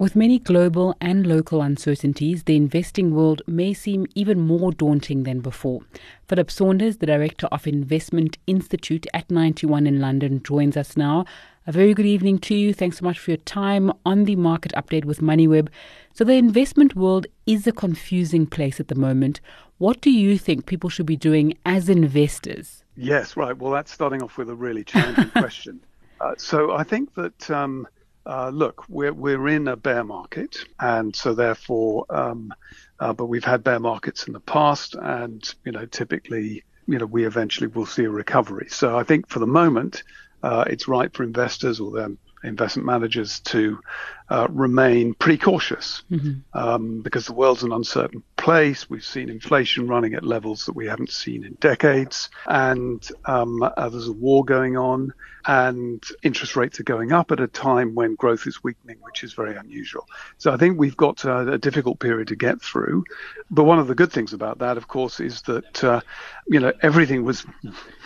With many global and local uncertainties, the investing world may seem even more daunting than before. Philip Saunders, the Director of Investment Institute at 91 in London, joins us now. A very good evening to you. Thanks so much for your time on the market update with MoneyWeb. So, the investment world is a confusing place at the moment. What do you think people should be doing as investors? Yes, right. Well, that's starting off with a really challenging question. Uh, so, I think that. Um, uh, look, we're we're in a bear market, and so therefore, um, uh, but we've had bear markets in the past, and you know, typically, you know, we eventually will see a recovery. So I think for the moment, uh, it's right for investors or their investment managers to uh, remain pretty cautious mm-hmm. um, because the world's an uncertain place. We've seen inflation running at levels that we haven't seen in decades, and um, uh, there's a war going on, and interest rates are going up at a time when growth is weakening, which is very unusual. So I think we've got a, a difficult period to get through. But one of the good things about that, of course, is that uh, you know everything was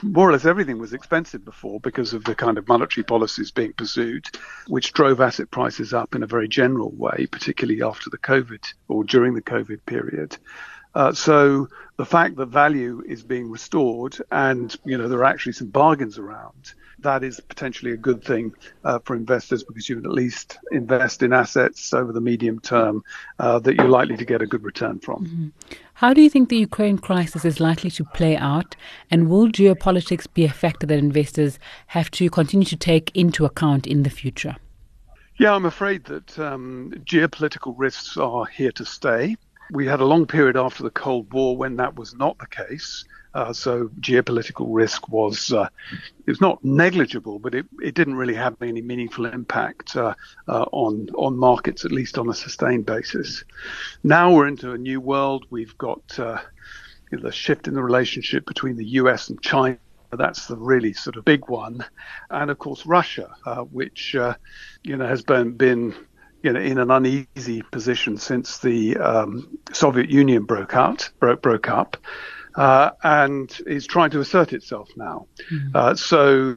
more or less everything was expensive before because of the kind of monetary policies being pursued, which drove asset prices up in a very general way, particularly after the COVID or during the COVID period. Uh, so the fact that value is being restored and you know there are actually some bargains around that is potentially a good thing uh, for investors because you can at least invest in assets over the medium term uh, that you're likely to get a good return from. Mm-hmm. How do you think the Ukraine crisis is likely to play out, and will geopolitics be a factor that investors have to continue to take into account in the future? Yeah, I'm afraid that um, geopolitical risks are here to stay. We had a long period after the Cold War when that was not the case. Uh, so geopolitical risk was uh, it was not negligible, but it, it didn't really have any meaningful impact uh, uh on on markets, at least on a sustained basis. Now we're into a new world. We've got uh, the shift in the relationship between the U.S. and China that's the really sort of big one. And of course, Russia, uh, which, you know, has been, been you know, in an uneasy position since the um, Soviet Union broke out, broke, broke up. Uh, and is trying to assert itself now. Mm-hmm. Uh, so,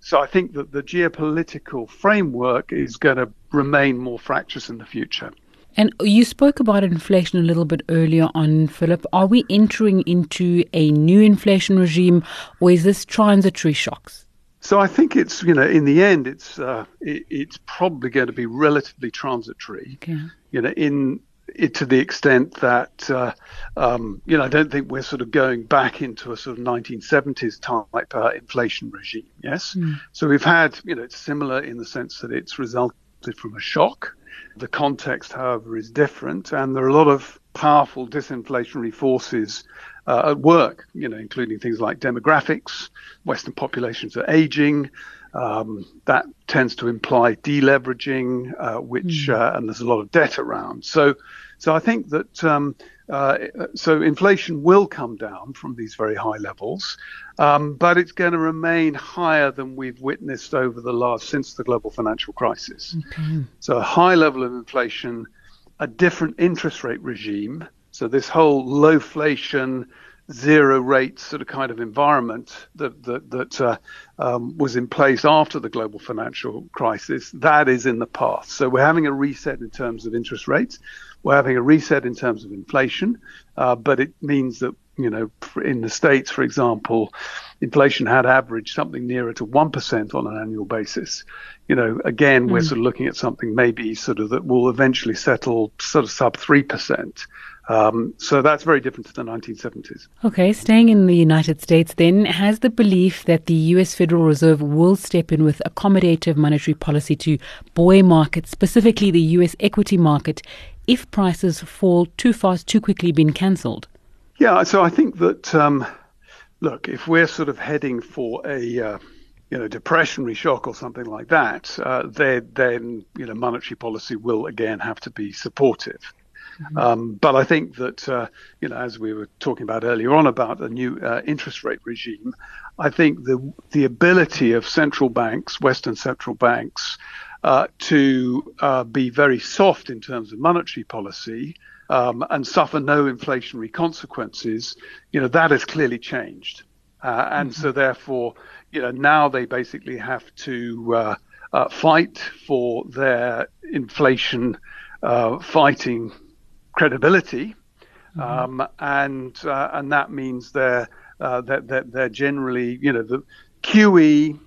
so I think that the geopolitical framework is going to remain more fractious in the future. And you spoke about inflation a little bit earlier on, Philip. Are we entering into a new inflation regime, or is this transitory shocks? So I think it's you know in the end it's uh, it, it's probably going to be relatively transitory. Okay. You know in it, to the extent that uh, um, you know I don't think we're sort of going back into a sort of 1970s type uh, inflation regime. Yes. Mm. So we've had you know it's similar in the sense that it's resulted from a shock the context, however, is different, and there are a lot of powerful disinflationary forces uh, at work, you know, including things like demographics. Western populations are aging. Um, that tends to imply deleveraging, uh, which mm. uh, and there's a lot of debt around. So, so I think that um, uh, so inflation will come down from these very high levels, um, but it's going to remain higher than we've witnessed over the last since the global financial crisis. Okay. So a high level of inflation, a different interest rate regime. So this whole lowflation, zero rate sort of kind of environment that that, that uh, um, was in place after the global financial crisis, that is in the past. So we're having a reset in terms of interest rates. We're having a reset in terms of inflation, uh, but it means that you know in the states, for example, inflation had averaged something nearer to one percent on an annual basis. You know, again, mm. we're hmm. sort of looking at something maybe sort of that will eventually settle sort of sub three percent. Um, so that's very different to the 1970s. Okay, staying in the United States, then, has the belief that the US Federal Reserve will step in with accommodative monetary policy to buoy markets, specifically the US equity market, if prices fall too fast, too quickly, been cancelled? Yeah, so I think that, um, look, if we're sort of heading for a uh, you know depressionary shock or something like that, uh, then, then you know monetary policy will again have to be supportive. Mm-hmm. Um, but I think that uh, you know, as we were talking about earlier on about a new uh, interest rate regime, I think the the ability of central banks, Western central banks, uh, to uh, be very soft in terms of monetary policy um, and suffer no inflationary consequences, you know, that has clearly changed. Uh, and mm-hmm. so therefore, you know, now they basically have to uh, uh, fight for their inflation uh, fighting credibility, mm-hmm. um, and uh, and that means they're uh, that they're, they're generally you know the QE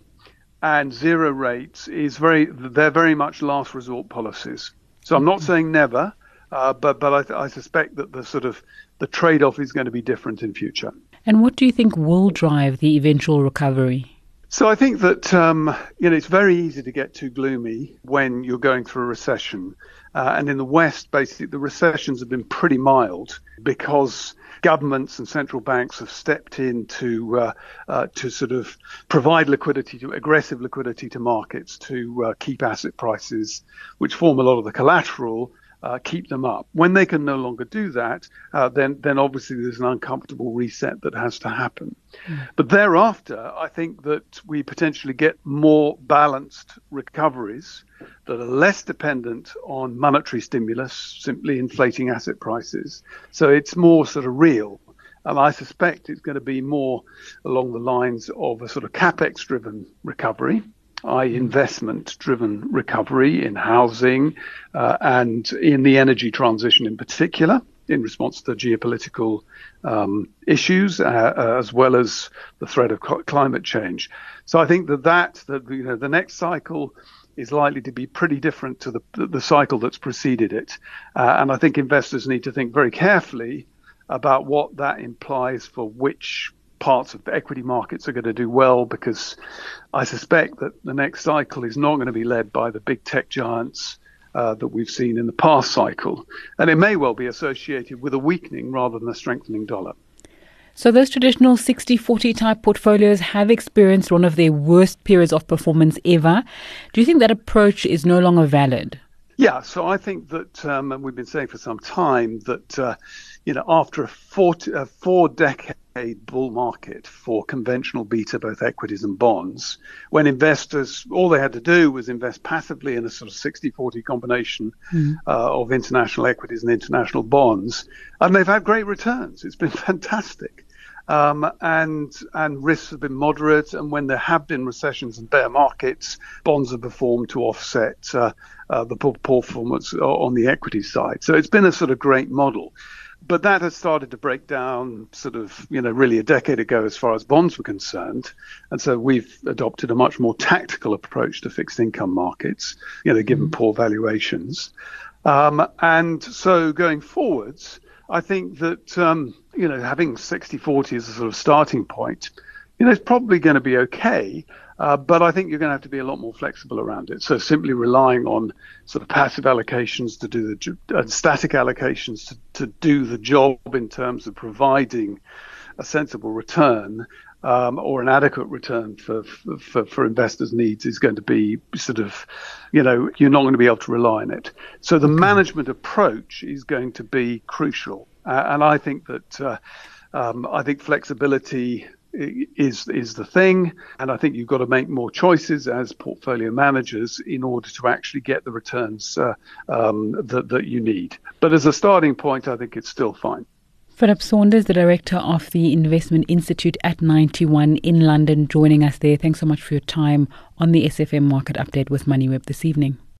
and zero rates is very they're very much last resort policies. So I'm not mm-hmm. saying never, uh, but but I, I suspect that the sort of the trade off is going to be different in future. And what do you think will drive the eventual recovery? So I think that um, you know it's very easy to get too gloomy when you're going through a recession, uh, and in the West, basically the recessions have been pretty mild because governments and central banks have stepped in to uh, uh, to sort of provide liquidity to aggressive liquidity to markets to uh, keep asset prices, which form a lot of the collateral, uh, keep them up. When they can no longer do that, uh, then then obviously there's an uncomfortable reset that has to happen. Mm. But thereafter, I think that we potentially get more balanced recoveries that are less dependent on monetary stimulus, simply inflating asset prices. So it's more sort of real. And I suspect it's going to be more along the lines of a sort of capex driven recovery i.e., investment driven recovery in housing uh, and in the energy transition in particular, in response to geopolitical um, issues, uh, uh, as well as the threat of climate change. So I think that that, that you know, the next cycle is likely to be pretty different to the, the cycle that's preceded it. Uh, and I think investors need to think very carefully about what that implies for which parts of the equity markets are going to do well because I suspect that the next cycle is not going to be led by the big tech giants uh, that we've seen in the past cycle. And it may well be associated with a weakening rather than a strengthening dollar. So, those traditional 60 40 type portfolios have experienced one of their worst periods of performance ever. Do you think that approach is no longer valid? Yeah, so I think that, um, and we've been saying for some time that, uh, you know, after a four, a four decade bull market for conventional beta, both equities and bonds, when investors, all they had to do was invest passively in a sort of 60 40 combination mm. uh, of international equities and international bonds. And they've had great returns. It's been fantastic. Um, and and risks have been moderate. And when there have been recessions and bear markets, bonds have performed to offset uh, uh, the poor performance on the equity side. So it's been a sort of great model but that has started to break down sort of, you know, really a decade ago as far as bonds were concerned. And so we've adopted a much more tactical approach to fixed income markets, you know, given mm-hmm. poor valuations. Um, and so going forwards, I think that, um, you know, having 60 40 as a sort of starting point, you know, it's probably going to be okay. Uh, but I think you're going to have to be a lot more flexible around it. So simply relying on sort of passive allocations to do the uh, static allocations to, to do the job in terms of providing a sensible return um, or an adequate return for, for, for investors' needs is going to be sort of, you know, you're not going to be able to rely on it. So the management approach is going to be crucial, uh, and I think that. Uh, um, I think flexibility is is the thing, and I think you've got to make more choices as portfolio managers in order to actually get the returns uh, um, that that you need. But as a starting point, I think it's still fine. Philip Saunders, the director of the Investment Institute at 91 in London, joining us there. Thanks so much for your time on the SAfm Market Update with MoneyWeb this evening.